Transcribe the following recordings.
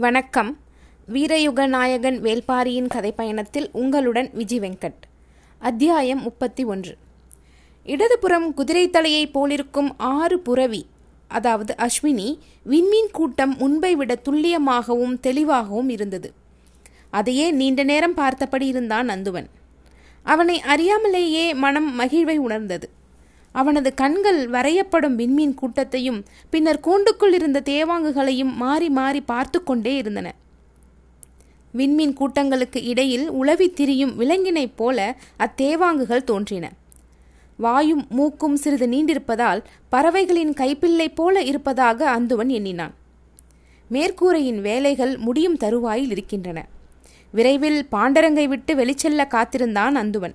வணக்கம். வீரயுக நாயகன் வேல்பாரியின் கதை பயணத்தில் உங்களுடன் விஜி வெங்கட். அத்தியாயம் முப்பத்தி ஒன்று. இடதுபுறம் குதிரை தலையை போலிருக்கும் ஆறு புறவி அதாவது அஸ்வினி விண்மீன் கூட்டம் முன்பை விட துல்லியமாகவும் தெளிவாகவும் இருந்தது. அதையே நீண்ட நேரம் பார்த்தபடி இருந்தான் நந்துவன். அவனை அறியாமலேயே மனம் மகிழ்வை உணர்ந்தது. அவனது கண்கள் வரையப்படும் விண்மீன் கூட்டத்தையும் பின்னர் கூண்டுக்குள் இருந்த தேவாங்குகளையும் மாறி மாறி பார்த்து கொண்டே இருந்தன. விண்மீன் கூட்டங்களுக்கு இடையில் உளவி திரியும் விலங்கினைப் போல அத்தேவாங்குகள் தோன்றின. வாயும் மூக்கும் சிறிது நீண்டிருப்பதால் பறவைகளின் கைப்பிள்ளை போல இருப்பதாக அந்துவன் எண்ணினான். மேற்கூரையின் வேலைகள் முடியும் தருவாயில் இருக்கின்றன. விரைவில் பாண்டரங்கை விட்டு வெளிச்செல்ல காத்திருந்தான் அந்துவன்.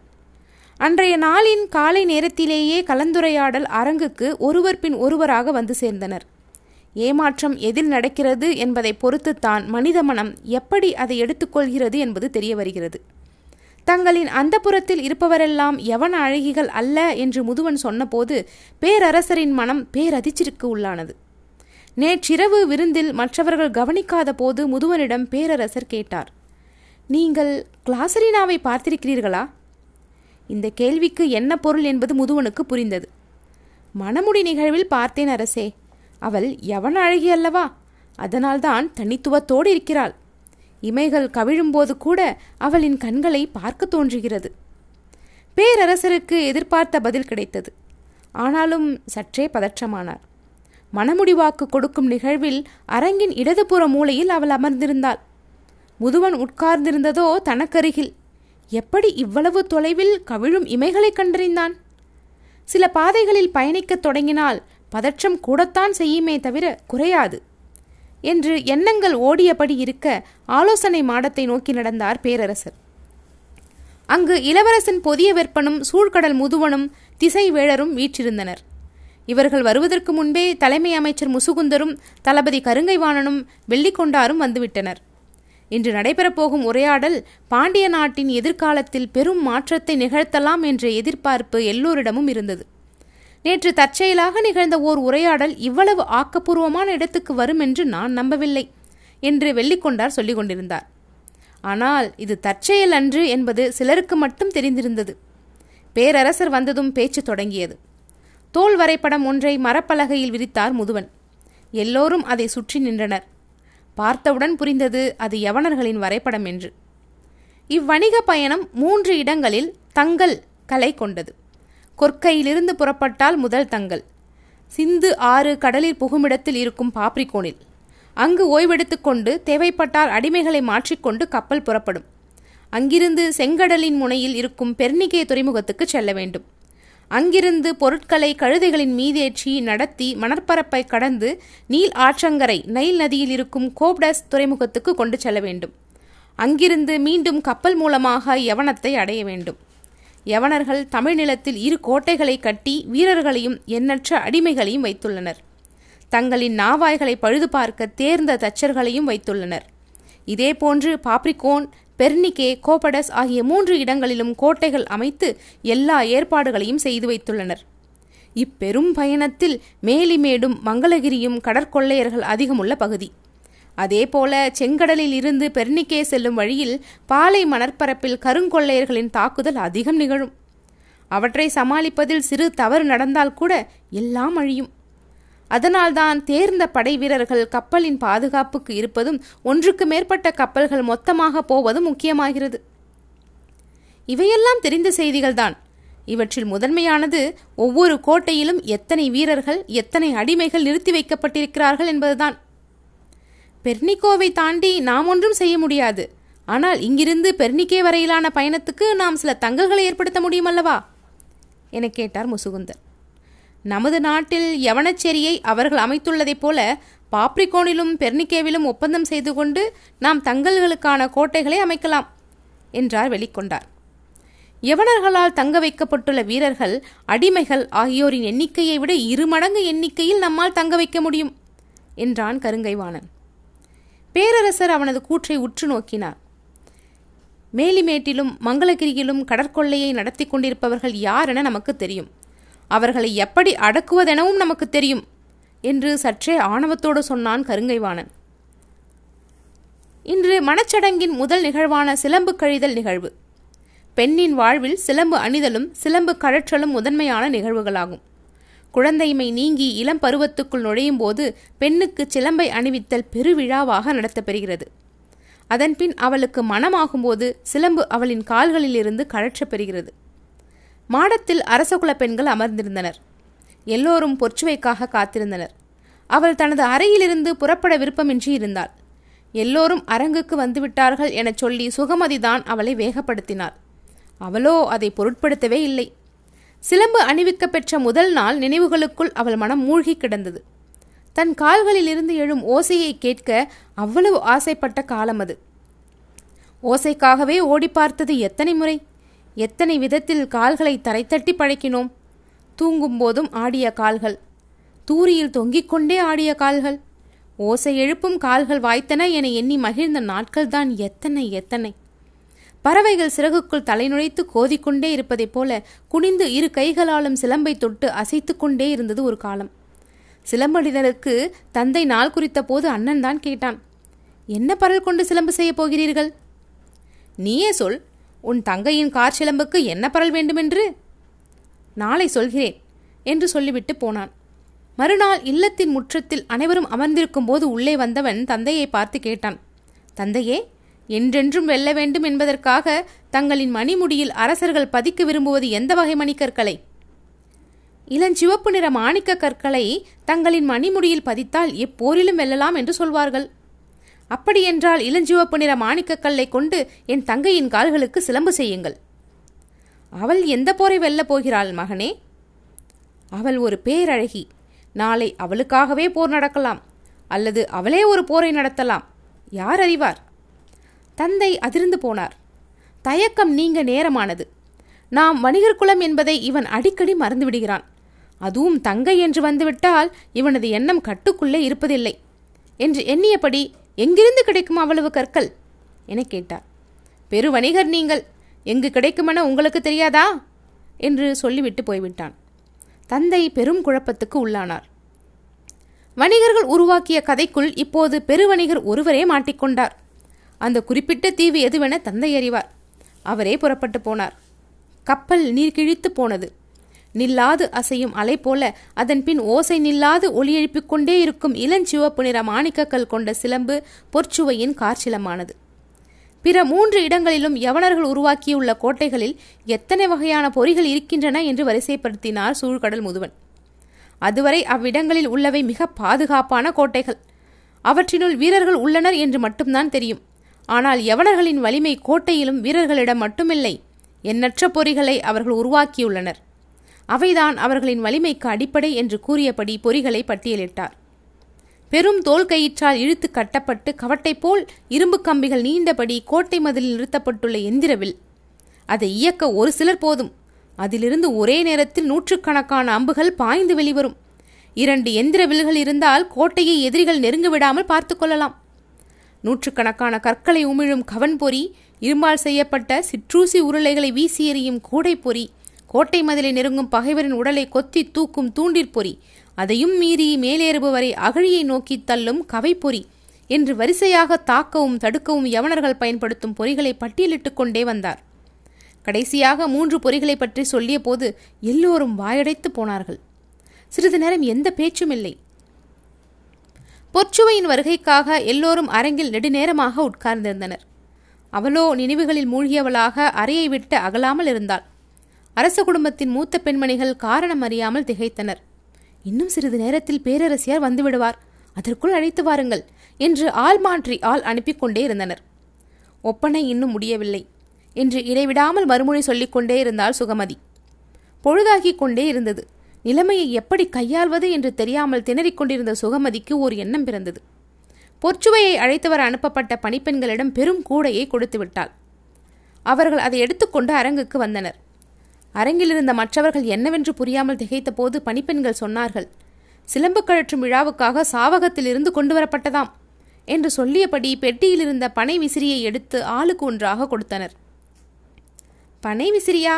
அன்றைய நாளின் காலை நேரத்திலேயே கலந்துரையாடல் அரங்குக்கு ஒருவர் பின் ஒருவராக வந்து சேர்ந்தனர். ஏமாற்றம் எதில் நடக்கிறது என்பதை பொறுத்துத்தான் மனித மனம் எப்படி அதை எடுத்துக்கொள்கிறது என்பது தெரிய வருகிறது. தங்களின் அந்த புறத்தில் இருப்பவரெல்லாம் எவன அழகிகள் அல்ல என்று முதுவன் சொன்னபோது பேரரசரின் மனம் பேரதிர்ச்சிக்கு உள்ளானது. நேற்றிரவு விருந்தில் மற்றவர்கள் கவனிக்காத போது முதுவனிடம் பேரரசர் கேட்டார் நீங்கள் கிளாசரினாவை பார்த்திருக்கிறீர்களா? இந்த கேள்விக்கு என்ன பொருள் என்பது முதுவனுக்கு புரிந்தது. மணமுடி நிகழ்வில் பார்த்தேன் அரசே. அவள் எவன் அழகி அல்லவா? அதனால்தான் தனித்துவத்தோடு இருக்கிறாள். இமைகள் கவிழும்போது கூட அவளின் கண்களை பார்க்க தோன்றுகிறது. பேரரசருக்கு எதிர்பார்த்த பதில் கிடைத்தது. ஆனாலும் சற்றே பதற்றமானார். மணமுடிவாக்கு கொடுக்கும் நிகழ்வில் அரங்கின் இடதுபுற மூலையில் அவள் அமர்ந்திருந்தாள். முதுவன் உட்கார்ந்திருந்ததோ தனக்கருகில். எப்படி இவ்வளவு தொலைவில் கவிழும் இமைகளை கண்டறிந்தான்? சில பாதைகளில் பயணிக்கத் தொடங்கினால் பதற்றம் கூடத்தான் செய்யுமே தவிர குறையாது. என்று எண்ணங்கள் ஓடியபடி இருக்க ஆலோசனை மாடத்தை நோக்கி நடந்தார் பேரரசர். அங்கு இளவரசன் பொதிய வெப்பனும் சூழ்கடல் முதுவனும் திசை வேளரும் வீற்றிருந்தனர். இவர்கள் வருவதற்கு முன்பே தலைமை அமைச்சர் முசுகுந்தரும் தளபதி கருங்கைவாணனும் வெள்ளிக்கொண்டாரும் வந்துவிட்டனர். இன்று நடைபெறப்போகும் உரையாடல் பாண்டிய நாட்டின் எதிர்காலத்தில் பெரும் மாற்றத்தை நிகழ்த்தலாம் என்ற எதிர்பார்ப்பு எல்லோரிடமும் இருந்தது. நேற்று தற்செயலாக நிகழ்ந்த ஓர் உரையாடல் இவ்வளவு ஆக்கப்பூர்வமான இடத்துக்கு வரும் என்று நான் நம்பவில்லை என்று வெள்ளிக்கொண்டார் சொல்லிக் கொண்டிருந்தார். ஆனால் இது தற்செயல் அன்று என்பது சிலருக்கு மட்டும் தெரிந்திருந்தது. பேரரசர் வந்ததும் பேச்சு தொடங்கியது. தோல் வரைபடம் ஒன்றை மரப்பலகையில் விரித்தார் முதுவன். எல்லோரும் அதை சுற்றி நின்றனர். பார்த்தவுடன் புரிந்தது அது யவனர்களின் வரைபடம் என்று. இவ்வணிக பயணம் மூன்று இடங்களில் தங்கல் கலை கொண்டது. கொற்கையிலிருந்து புறப்பட்டால் முதல் தங்கல் சிந்து ஆறு கடலில் புகுமிடத்தில் இருக்கும் பாப்ரிகோனில். அங்கு ஓய்வெடுத்துக்கொண்டு தேவைப்பட்டால் அடிமைகளை மாற்றிக்கொண்டு கப்பல் புறப்படும். அங்கிருந்து செங்கடலின் முனையில் இருக்கும் பெர்னிகே துறைமுகத்துக்கு செல்ல வேண்டும். அங்கிருந்து பொருட்களை கழுதைகளின் மீதேற்றி நடத்தி மணற்பரப்பை கடந்து நீல் ஆற்றங்கரை நைல் நதியில் இருக்கும் கோப்டஸ் துறைமுகத்துக்கு கொண்டு செல்ல வேண்டும். அங்கிருந்து மீண்டும் கப்பல் மூலமாக யவனத்தை அடைய வேண்டும். யவனர்கள் தமிழ்நிலத்தில் இரு கோட்டைகளை கட்டி வீரர்களையும் எண்ணற்ற அடிமைகளையும் வைத்துள்ளனர். தங்களின் நாவாய்களை பழுது பார்க்க தேர்ந்த தச்சர்களையும் வைத்துள்ளனர். இதேபோன்று பாப்ரிகோன் பெர்னிகே கோபடஸ் ஆகிய மூன்று இடங்களிலும் கோட்டைகள் அமைத்து எல்லா ஏற்பாடுகளையும் செய்து வைத்துள்ளனர். இப்பெரும் பயணத்தில் மேலிமேடும் மங்களகிரியும் கடற்கொள்ளையர்கள் அதிகமுள்ள பகுதி. அதேபோல செங்கடலில் இருந்து பெர்னிக்கே செல்லும் வழியில் பாலை மணற்பரப்பில் கருங்கொள்ளையர்களின் தாக்குதல் அதிகம் நிகழும். அவற்றை சமாளிப்பதில் சிறு தவறு நடந்தால் கூட எல்லாம் அழியும். அதனால்தான் தேர்ந்த படை வீரர்கள் கப்பலின் பாதுகாப்புக்கு இருப்பதும் ஒன்றுக்கு மேற்பட்ட கப்பல்கள் மொத்தமாக போவதும் முக்கியமாகிறது. இவையெல்லாம் தெரிந்த செய்திகள்தான். இவற்றில் முதன்மையானது ஒவ்வொரு கோட்டையிலும் எத்தனை வீரர்கள் எத்தனை அடிமைகள் நிறுத்தி வைக்கப்பட்டிருக்கிறார்கள் என்பதுதான். பெர்னிகோவை தாண்டி நாம் ஒன்றும் செய்ய முடியாது. ஆனால் இங்கிருந்து பெர்னிகே வரையிலான பயணத்துக்கு நாம் சில தங்கல்களை ஏற்படுத்த முடியுமல்லவா எனக் என கேட்டார் முசுகுந்தர் நமது நாட்டில் யவனச்சேரியை அவர்கள் அமைத்துள்ளதைப் போல பாப்ரிகோனிலும் பெர்னிகேவிலும் ஒப்பந்தம் செய்து கொண்டு நாம் தங்கல்களுக்கான கோட்டைகளை அமைக்கலாம் என்றார் வெளிக்கொண்டார். யவனர்களால் தங்க வைக்கப்பட்டுள்ள வீரர்கள் அடிமைகள் ஆகியோரின் எண்ணிக்கையை விட இருமடங்கு எண்ணிக்கையில் நம்மால் தங்க வைக்க முடியும் என்றான் கருங்கைவாணன். பேரரசர் அவனது கூற்றை உற்று நோக்கினார். மேலிமேட்டிலும் மங்களகிரியிலும் கடற்கொள்ளையை நடத்தி கொண்டிருப்பவர்கள் யார் என நமக்கு தெரியும். அவர்களை எப்படி அடக்குவதெனவும் நமக்கு தெரியும் என்று சற்றே ஆணவத்தோடு சொன்னான் கருங்கைவாணன். இன்று மணச்சடங்கின் முதல் நிகழ்வான சிலம்பு கழிதல் நிகழ்வு. பெண்ணின் வாழ்வில் சிலம்பு அணிதலும் சிலம்பு கழற்றலும் முதன்மையான நிகழ்வுகளாகும். குழந்தைமை நீங்கி இளம் பருவத்துக்குள் நுழையும் போது பெண்ணுக்கு சிலம்பை அணிவித்தல் பெருவிழாவாக நடத்தப்பெறுகிறது. அதன்பின் அவளுக்கு மனமாகும்போது சிலம்பு அவளின் கால்களிலிருந்து கழற்றப்பெறுகிறது மாடத்தில் அரசகுல பெண்கள் அமர்ந்திருந்தனர். எல்லோரும் பொற்சுவைக்காக காத்திருந்தனர். அவள் தனது அறையிலிருந்து புறப்பட விருப்பமின்றி இருந்தாள். எல்லோரும் அரங்குக்கு வந்துவிட்டார்கள் எனச் சொல்லி சுகமதிதான் அவளை வேகப்படுத்தினாள். அவளோ அதை பொருட்படுத்தவே இல்லை. சிலம்பு அணிவிக்க பெற்ற முதல் நாள் நினைவுகளுக்குள் அவள் மனம் மூழ்கி கிடந்தது. தன் கால்களிலிருந்து எழும் ஓசையை கேட்க அவ்வளவு ஆசைப்பட்ட காலம் அது. ஓசைக்காகவே ஓடி பார்த்தது எத்தனை முறை? எத்தனை விதத்தில் கால்களை தரைத்தட்டி பழக்கினோம்? தூங்கும்போதும் ஆடிய கால்கள். தூரியில் தொங்கிக் கொண்டே ஆடிய கால்கள். ஓசை எழுப்பும் கால்கள் வாய்த்தன என எண்ணி மகிழ்ந்த நாட்கள்தான் எத்தனை எத்தனை. பறவைகள் சிறகுக்குள் தலை நுழைத்து கோதிக்கொண்டே இருப்பதைப் போல குனிந்து இரு கைகளாலும் சிலம்பை தொட்டு அசைத்து கொண்டே இருந்தது ஒரு காலம். சிலம்படினருக்கு தந்தை நாள் குறித்த போது அண்ணன் தான் கேட்டான் என்ன பரல் கொண்டு சிலம்பு செய்யப் போகிறீர்கள்? நீயே சொல் உன் தங்கையின் கார் சிலம்புக்கு என்ன பரல் வேண்டுமென்று? நாளை சொல்கிறேன் என்று சொல்லிவிட்டு போனான். மறுநாள் இல்லத்தின் முற்றத்தில் அனைவரும் அமர்ந்திருக்கும் போது உள்ளே வந்தவன் தந்தையை பார்த்து கேட்டான். தந்தையே என்றென்றும் வெல்ல வேண்டும் என்பதற்காக தங்களின் மணிமுடியில் அரசர்கள் பதிக்க விரும்புவது எந்த வகை மணிக்கற்களை? இளஞ்சிவப்பு நிற மாணிக்க கற்களை தங்களின் மணிமுடியில் பதித்தால் எப்போரிலும் வெல்லலாம் என்று சொல்வார்கள். அப்படியென்றால் இளஞ்சிவப்பு நிற மாணிக்கக்கல்லை கொண்டு என் தங்கையின் கால்களுக்கு சிலம்பு செய்யுங்கள். அவள் எந்த போரை வெல்லப் போகிறாள் மகனே? அவள் ஒரு பேரழகி. நாளை அவளுக்காகவே போர் நடக்கலாம். அல்லது அவளே ஒரு போரை நடத்தலாம். யார் அறிவார்? தந்தை அதிர்ந்து போனார். தயக்கம் நீங்க நேரமானது. நாம் வணிகர் குலம் என்பதை இவன் அடிக்கடி மறந்துவிடுகிறான். அதுவும் தங்கை என்று வந்துவிட்டால் இவனது எண்ணம் கட்டுக்குள்ளே இருப்பதில்லை. என்று எண்ணியபடி எங்கிருந்து கிடைக்கும் அவ்வளவு கற்கள்? என கேட்டார். பெரு வணிகர் நீங்கள். எங்கு கிடைக்குமென உங்களுக்கு தெரியாதா? என்று சொல்லிவிட்டு போய்விட்டான். தந்தை பெரும் குழப்பத்துக்கு உள்ளானார். வணிகர்கள் உருவாக்கிய கதைக்குள் இப்போது பெருவணிகர் ஒருவரே மாட்டிக்கொண்டார். அந்த குறிப்பிட்ட தீவு எதுவென தந்தை அறிவார். அவரே புறப்பட்டு போனார். கப்பல் நீர் கிழித்து போனது. நில்லாது அசையும் அலை போல அதன் பின் ஓசை நில்லாது ஒளியெழுப்பிக் கொண்டே இருக்கும் இளஞ்சிவப்பு நிற மாணிக்கக்கல் கொண்ட சிலம்பு பொற்சுவையின் காற்சிலமானது பிற மூன்று இடங்களிலும் யவனர்கள் உருவாக்கியுள்ள கோட்டைகளில் எத்தனை வகையான பொறிகள் இருக்கின்றன என்று வரிசைப்படுத்தினார் சூழ்கடல் முதுவன். அதுவரை அவ்விடங்களில் உள்ளவை மிக பாதுகாப்பான கோட்டைகள். அவற்றினுள் வீரர்கள் உள்ளனர் என்று மட்டும்தான் தெரியும். ஆனால் யவனர்களின் வலிமை கோட்டையிலும் வீரர்களிடம் மட்டுமில்லை. எண்ணற்ற பொறிகளை அவர்கள் உருவாக்கியுள்ளனர். அவைதான் அவர்களின் வலிமைக்கு அடிப்படை என்று கூறியபடி பொறிகளை பட்டியலிட்டார். பெரும் தோல் கயிற்றால் இழுத்து கட்டப்பட்டு கவட்டை போல் இரும்பு கம்பிகள் நீண்டபடி கோட்டை மதிலில் நிறுத்தப்பட்டுள்ள எந்திரவில் அதை இயக்க ஒரு சிலர் போதும். அதிலிருந்து ஒரே நேரத்தில் நூற்றுக்கணக்கான அம்புகள் பாய்ந்து வெளிவரும். இரண்டு எந்திர வில்கள் இருந்தால் கோட்டையை எதிரிகள் நெருங்க விடாமல் பார்த்து கொள்ளலாம். நூற்றுக்கணக்கான கற்களை உமிழும் கவன் பொறி இரும்பால் செய்யப்பட்ட சிற்றூசி உருளைகளை வீசி எறியும் கூடை பொறி கோட்டை மதிலை நெருங்கும் பகைவரின் உடலை கொத்தி தூக்கும் தூண்டிற்பொறி அதையும் மீறி மேலேறுபவரை அகழியை நோக்கி தள்ளும் கவைப்பொறி என்று வரிசையாக தாக்கவும் தடுக்கவும் யவனர்கள் பயன்படுத்தும் பொறிகளை பட்டியலிட்டுக் கொண்டே வந்தார். கடைசியாக மூன்று பொறிகளை பற்றி சொல்லிய போது எல்லோரும் வாயடைத்து போனார்கள். சிறிது நேரம் எந்த பேச்சும் இல்லை. பொற்சுவையின் வருகைக்காக எல்லோரும் அரங்கில் நெடுநேரமாக உட்கார்ந்திருந்தனர். அவளோ நினைவுகளில் மூழ்கியவளாக அறையை விட்டு அகலாமல் இருந்தாள். அரச குடும்பத்தின் மூத்த பெண்மணிகள் காரணம் அறியாமல் திகைத்தனர். இன்னும் சிறிது நேரத்தில் பேரரசியார் வந்துவிடுவார். அதற்குள் அழைத்து வாருங்கள் என்று ஆள் மாற்றி ஆள் அனுப்பி கொண்டே இருந்தனர். ஒப்பனை இன்னும் முடியவில்லை என்று இடைவிடாமல் மறுமொழி சொல்லிக் கொண்டே இருந்தாள் சுகமதி. பொழுதாகிக் கொண்டே இருந்தது. நிலைமையை எப்படி கையாள்வது என்று தெரியாமல் திணறிக் கொண்டிருந்த சுகமதிக்கு ஒரு எண்ணம் பிறந்தது. பொற்சுவையை அழைத்தவர் அனுப்பப்பட்ட பணிப்பெண்களிடம் பெரும் கூடையை கொடுத்து விட்டாள். அவர்கள் அதை எடுத்துக்கொண்டு அரங்குக்கு வந்தனர். அரங்கிலிருந்த மற்றவர்கள் என்னவென்று புரியாமல் திகைத்தபோது பணிப்பெண்கள் சொன்னார்கள் சிலம்பு கழற்றும் விழாவுக்காக சாவகத்தில் இருந்து கொண்டு வரப்பட்டதாம் என்று சொல்லியபடி பெட்டியிலிருந்த பனை விசிறியை எடுத்து ஆளுக்கு ஒன்றாக கொடுத்தனர். பனை விசிறியா?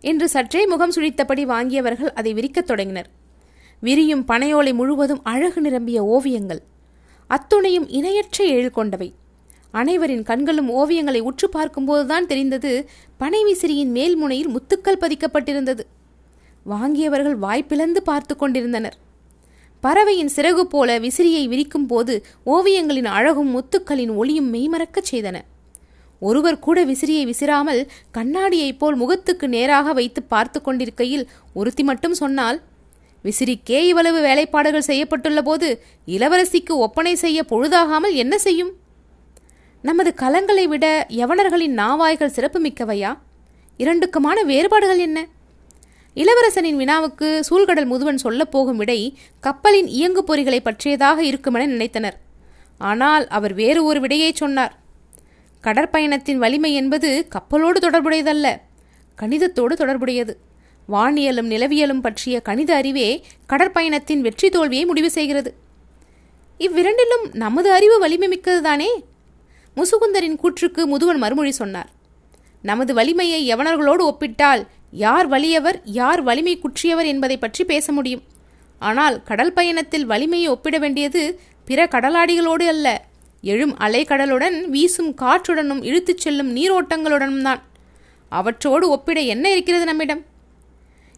என்று சற்றே முகம் சுழித்தபடி வாங்கியவர்கள் அதை விரிக்கத் தொடங்கினர். விரியும் பனையோலை முழுவதும் அழகு நிரம்பிய ஓவியங்கள் அத்துணையும் இணையற்ற எழில் கொண்டவை. அனைவரின் கண்களும் ஓவியங்களை உற்று பார்க்கும்போதுதான் தெரிந்தது பனை விசிறியின் மேல் முனையில் முத்துக்கள் பதிக்கப்பட்டிருந்தது. வாங்கியவர்கள் வாய்ப்பிழந்து பார்த்து கொண்டிருந்தனர். பறவையின் சிறகு போல விசிறியை விரிக்கும் போது ஓவியங்களின் அழகும் முத்துக்களின் ஒளியும் மெய்மறக்கச் செய்தன. ஒருவர் கூட விசிறியை விசிறாமல் கண்ணாடியைப் போல் முகத்துக்கு நேராக வைத்து பார்த்து கொண்டிருக்கையில் ஒருத்தி மட்டும் சொன்னால் விசிறிக்கே இவ்வளவு வேலைப்பாடுகள் செய்யப்பட்டுள்ள போது இளவரசிக்கு ஒப்பனை செய்ய பொழுதாகாமல் என்ன செய்யும்? நமது கலங்களை விட யவனர்களின் நாவாய்கள் சிறப்புமிக்கவையா? இரண்டுக்குமான வேறுபாடுகள் என்ன? இளவரசனின் வினாவுக்கு சூழ்கடல் முதுவன் சொல்லப் போகும் விடை கப்பலின் இயங்கு பொறிகளை பற்றியதாக இருக்குமென நினைத்தனர். ஆனால் அவர் வேறு ஒரு விடையை சொன்னார். கடற்பயணத்தின் வலிமை என்பது கப்பலோடு தொடர்புடையதல்ல கணிதத்தோடு தொடர்புடையது. வானியலும் நிலவியலும் பற்றிய கணித அறிவே கடற்பயணத்தின் வெற்றி தோல்வியை முடிவு செய்கிறது. இவ்விரண்டிலும் நமது அறிவு வலிமை மிக்கதுதானே? முசுகுந்தரின் கூற்றுக்கு முதுவன் மறுமொழி சொன்னார். நமது வலிமையை யவனர்களோடு ஒப்பிட்டால் யார் வலியவர் யார் வலிமை குற்றியவர் என்பதை பற்றி பேச முடியும். ஆனால் கடல் பயணத்தில் வலிமையை ஒப்பிட வேண்டியது பிற கடலாடிகளோடு அல்ல. எழும் அலைக்கடலுடன் வீசும் காற்றுடனும் இழுத்துச் செல்லும் நீரோட்டங்களுடனும் தான் அவற்றோடு ஒப்பிட என்ன இருக்கிறது நம்மிடம்?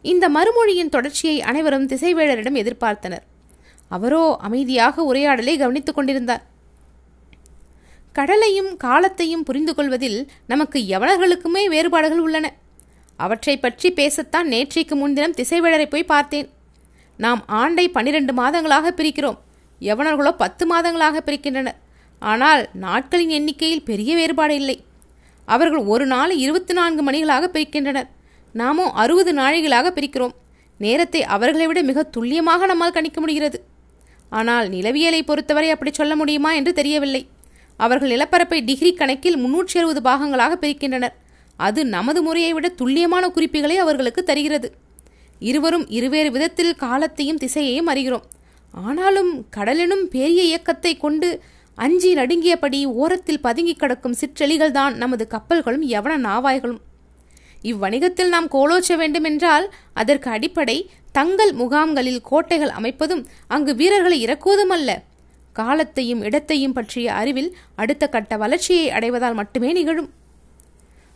இந்த மறுமொழியின் தொடர்ச்சியை அனைவரும் திசைவேழரிடம் எதிர்பார்த்தனர். அவரோ அமைதியாக உரையாடலை கவனித்துக் கொண்டிருந்தார். கடலையும் காலத்தையும் புரிந்து கொள்வதில் நமக்கு யவனர்களுக்குமே வேறுபாடுகள் உள்ளன. அவற்றை பற்றி பேசத்தான் நேற்றைக்கு முன்தினம் திசைவேழரை போய் பார்த்தேன். நாம் ஆண்டை பனிரெண்டு மாதங்களாக பிரிக்கிறோம். யவனர்களோ பத்து மாதங்களாக பிரிக்கின்றனர். ஆனால் நாட்களின் எண்ணிக்கையில் பெரிய வேறுபாடு இல்லை. அவர்கள் ஒரு நாள் இருபத்தி நான்கு மணிகளாக பிரிக்கின்றனர். நாமோ அறுபது நாழிகளாக பிரிக்கிறோம். நேரத்தை அவர்களை விட மிக துல்லியமாக நம்மால் கணிக்க முடிகிறது. ஆனால் நிலவியலை பொறுத்தவரை அப்படி சொல்ல முடியுமா என்று தெரியவில்லை. அவர்கள் நிலப்பரப்பை டிகிரி கணக்கில் முன்னூற்றி அறுபது பாகங்களாக பிரிக்கின்றனர். அது நமது முறையை விட துல்லியமான குறிப்புகளை அவர்களுக்கு தருகிறது. இருவரும் இருவேறு விதத்தில் காலத்தையும் திசையையும் அறிகிறோம். ஆனாலும் கடலினும் பெரிய இயக்கத்தை கொண்டு அஞ்சி நடுங்கியபடி ஓரத்தில் பதுங்கி கிடக்கும் சிற்றெளிகள்தான் நமது கப்பல்களும் எவன நாவாய்களும். இவ்வணிகத்தில் நாம் கோலோச்ச வேண்டுமென்றால் அதற்கு அடிப்படை தங்கள் முகாம்களில் கோட்டைகள் அமைப்பதும் அங்கு வீரர்களை இறக்குவதும் அல்ல காலத்தையும் இடத்தையும் பற்றிய அறிவில் அடுத்த கட்ட வளர்ச்சியை அடைவதால் மட்டுமே நிகழும்.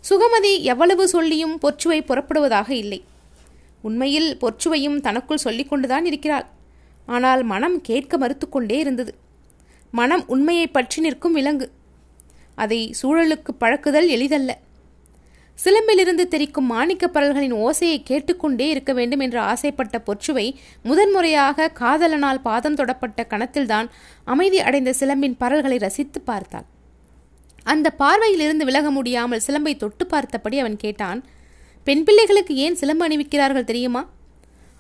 சுகமதி எவ்வளவு சொல்லியும் பொற்சுவை புறப்படுவதாக இல்லை. உண்மையில் பொற்சுவையும் தனக்குள் சொல்லிக் கொண்டுதான் இருக்கிறாள். ஆனால் மனம் கேட்க மறுத்துக்கொண்டே இருந்தது. மனம் உண்மையை பற்றி நிற்கும் விலங்கு. அதை சூழலுக்கு பழக்குதல் எளிதல்ல. சிலம்பிலிருந்து தெரிக்கும் மாணிக்க பரல்களின் ஓசையை கேட்டுக்கொண்டே இருக்க வேண்டும் என்று ஆசைப்பட்ட பொற்றுவை முதன்முறையாக காதலனால் பாதம் தொடப்பட்ட கணத்தில்தான் அமைதி அடைந்த சிலம்பின் பரல்களை ரசித்து பார்த்தாள். அந்த பார்வையிலிருந்து விலக முடியாமல் சிலம்பை தொட்டு பார்த்தபடி அவன் கேட்டான் பெண் பிள்ளைகளுக்கு ஏன் சிலம்பு அணிவிக்கிறார்கள் தெரியுமா?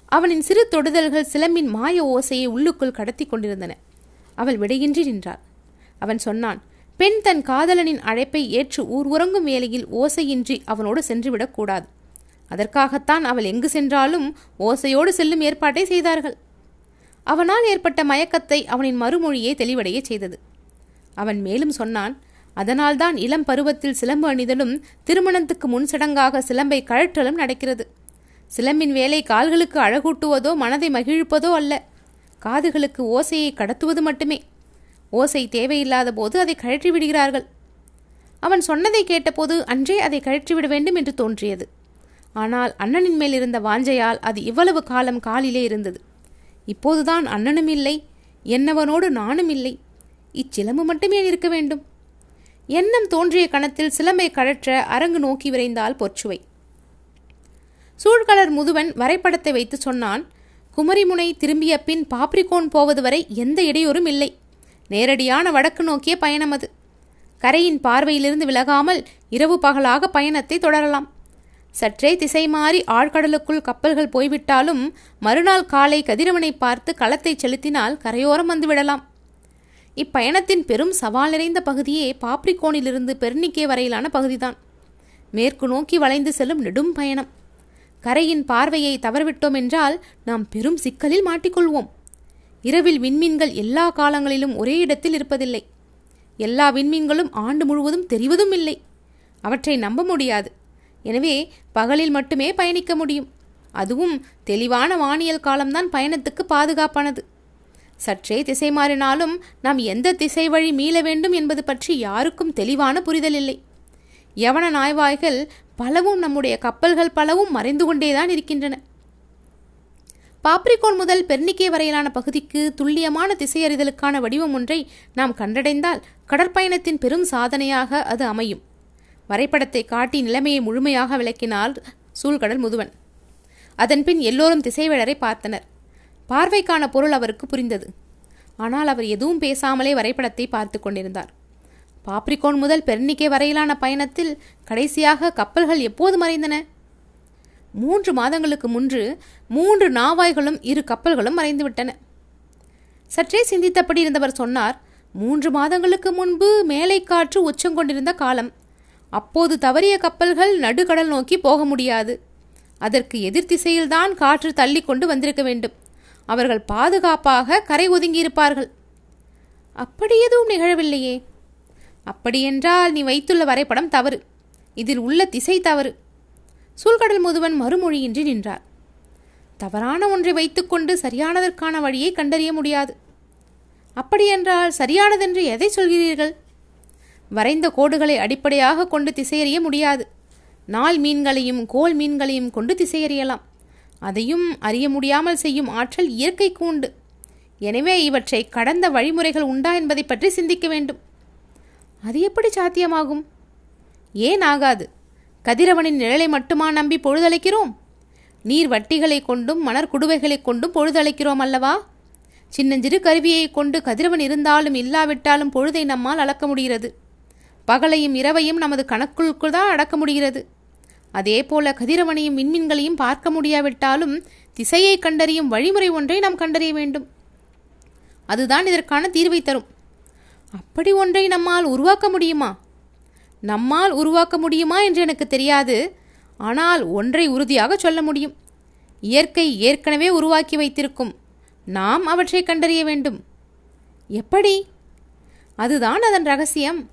அவனின் சிறு தொடுதல்கள் சிலம்பின் மாய ஓசையை உள்ளுக்குள் கடத்தி கொண்டிருந்தன. அவள் விடையின்றி நின்றாள். அவன் சொன்னான் பெண் தன் காதலனின் அழைப்பை ஏற்று ஊர் உறங்கும் வேளையில் ஓசையின்றி அவனோடு சென்றுவிடக்கூடாது அதற்காகத்தான் அவள் எங்கு சென்றாலும் ஓசையோடு செல்லும் ஏற்பாட்டை செய்தார்கள். அவனால் ஏற்பட்ட மயக்கத்தை அவனின் மறுமொழியை தெளிவடைய செய்தது. அவன் மேலும் சொன்னான் அதனால்தான் இளம் பருவத்தில் சிலம்பு அணிதலும் திருமணத்துக்கு முன் சடங்காக சிலம்பை கழற்றலும் நடக்கிறது. சிலம்பின் வேலை கால்களுக்கு அழகூட்டுவதோ மனதை மகிழ்ப்பதோ அல்ல. காதுகளுக்கு ஓசையை கடத்துவது மட்டுமே. ஓசை தேவையில்லாத போது அதை கழற்றி விடுகிறார்கள். அவன் சொன்னதை கேட்டபோது அன்றே அதை கழற்றிவிட வேண்டும் என்று தோன்றியது. ஆனால் அண்ணனின் மேல் இருந்த வாஞ்சையால் அது இவ்வளவு காலம் காலிலே இருந்தது. இப்போதுதான் அண்ணனும் இல்லை என்னவனோடு நானும் இல்லை. இச்சிலம்பு மட்டுமே இருக்க வேண்டும். எண்ணம் தோன்றிய கணத்தில் சிலம்பை கழற்ற அரங்கு நோக்கி விரைந்தால் பொற்சுவை. சூழ்கலர் முதுவன் வரைபடத்தை வைத்து சொன்னான் குமரிமுனை திரும்பிய பின் பாப்ரிகோன் போவது வரை எந்த இடையூறும் இல்லை. நேரடியான வடக்கு நோக்கிய பயணம் அது. கரையின் பார்வையிலிருந்து விலகாமல் இரவு பகலாக பயணத்தை தொடரலாம். சற்றே திசை மாறி ஆழ்கடலுக்குள் கப்பல்கள் போய்விட்டாலும் மறுநாள் காலை கதிரவனை பார்த்து களத்தை செலுத்தினால் கரையோரம் வந்துவிடலாம். இப்பயணத்தின் பெரும் சவால் நிறைந்த பகுதியே பாப்ரிகோனிலிருந்து பெர்னிக்கே வரையிலான பகுதிதான். மேற்கு நோக்கி வளைந்து செல்லும் நெடும் பயணம் கரையின் பார்வையை தவறவிட்டோம் என்றால் நாம் பெரும் சிக்கலில் மாட்டிக்கொள்வோம். இரவில் விண்மீன்கள் எல்லா காலங்களிலும் ஒரே இடத்தில் இருப்பதில்லை. எல்லா விண்மீன்களும் ஆண்டு முழுவதும் தெரிவதும் இல்லை. அவற்றை நம்ப முடியாது. எனவே பகலில் மட்டுமே பயணிக்க முடியும். அதுவும் தெளிவான வானியல் காலம்தான் பயணத்துக்கு பாதுகாப்பானது. சற்றே திசை மாறினாலும் நாம் எந்த திசை வழி மீள வேண்டும் என்பது பற்றி யாருக்கும் தெளிவான புரிதல் இல்லை யவன நாய்வாய்கள் பலவும் நம்முடைய கப்பல்கள் பலவும் மறைந்து கொண்டேதான் இருக்கின்றன. பாப்ரிகோன் முதல் பெர்னிக்கே வரையிலான பகுதிக்கு துல்லியமான திசையறிதலுக்கான வடிவம் ஒன்றை நாம் கண்டடைந்தால் கடற்பயணத்தின் பெரும் சாதனையாக அது அமையும். வரைபடத்தை காட்டி நிலைமையை முழுமையாக விளக்கினார் சூழ்கடல் முதுவன். அதன்பின் எல்லோரும் திசைவேழரை பார்த்தனர். பார்வைக்கான பொருள் அவருக்கு புரிந்தது. ஆனால் அவர் எதுவும் பேசாமலே வரைபடத்தை பார்த்து கொண்டிருந்தார். பாப்ரிகோன் முதல் பெர்னிக்கே வரையிலான பயணத்தில் கடைசியாக கப்பல்கள் எப்போது மறைந்தன? மூன்று மாதங்களுக்கு முன்று மூன்று நாவாய்களும் இரு கப்பல்களும் மறைந்துவிட்டன. சற்றே சிந்தித்தபடி இருந்தவர் சொன்னார் மூன்று மாதங்களுக்கு முன்பு மேலை காற்று உச்சங்கொண்டிருந்த காலம். அப்போது தவறிய கப்பல்கள் நடுக்கடல் நோக்கி போக முடியாது. அதற்கு எதிர் திசையில்தான் காற்று தள்ளி கொண்டு வந்திருக்க வேண்டும். அவர்கள் பாதுகாப்பாக கரை ஒதுங்கியிருப்பார்கள். அப்படி எதுவும் நிகழவில்லையே. அப்படியென்றால் நீ வைத்துள்ள வரைபடம் தவறு. இதில் உள்ள திசை தவறு. சூழ்கடல் முதுவன் மறுமொழியின்றி நின்றார். தவறான ஒன்றை வைத்துக்கொண்டு சரியானதற்கான வழியை கண்டறிய முடியாது. அப்படியென்றால் சரியானதென்று எதை சொல்கிறீர்கள்? வரைந்த கோடுகளை அடிப்படையாக கொண்டு திசையறிய முடியாது. நாள் மீன்களையும் கோல் மீன்களையும் கொண்டு திசையறியலாம். அதையும் அறிய முடியாமல் செய்யும் ஆற்றல் இயற்கைக்கு உண்டு. எனவே இவற்றை கடந்த வழிமுறைகள் உண்டா என்பதை பற்றி சிந்திக்க வேண்டும். அது எப்படி சாத்தியமாகும்? ஏன் ஆகாது? கதிரவனின் நிழலை மட்டுமா நம்பி பொழுதழைக்கிறோம்? நீர் வட்டிகளை கொண்டும் மணர் குடுவைகளை கொண்டும் பொழுதழைக்கிறோம் அல்லவா? சின்னஞ்சிறு கருவியை கொண்டு கதிரவன் இருந்தாலும் இல்லாவிட்டாலும் பொழுதை நம்மால் அளக்க முடிகிறது. பகலையும் இரவையும் நமது கணக்குள்குள் தான் அடக்க முடிகிறது. அதே போல கதிரவனையும் விண்மீன்களையும் பார்க்க முடியாவிட்டாலும் திசையை கண்டறியும் வழிமுறை ஒன்றை நாம் கண்டறிய வேண்டும். அதுதான் இதற்கான தீர்வை தரும். அப்படி ஒன்றை நம்மால் உருவாக்க முடியுமா? நம்மால் உருவாக்க முடியுமா என்று எனக்கு தெரியாது. ஆனால் ஒன்றை உறுதியாக சொல்ல முடியும். இயற்கை ஏற்கனவே உருவாக்கி வைத்திருக்கும். நாம் அவற்றை கண்டறிய வேண்டும். எப்படி? அதுதான் அதன் ரகசியம்.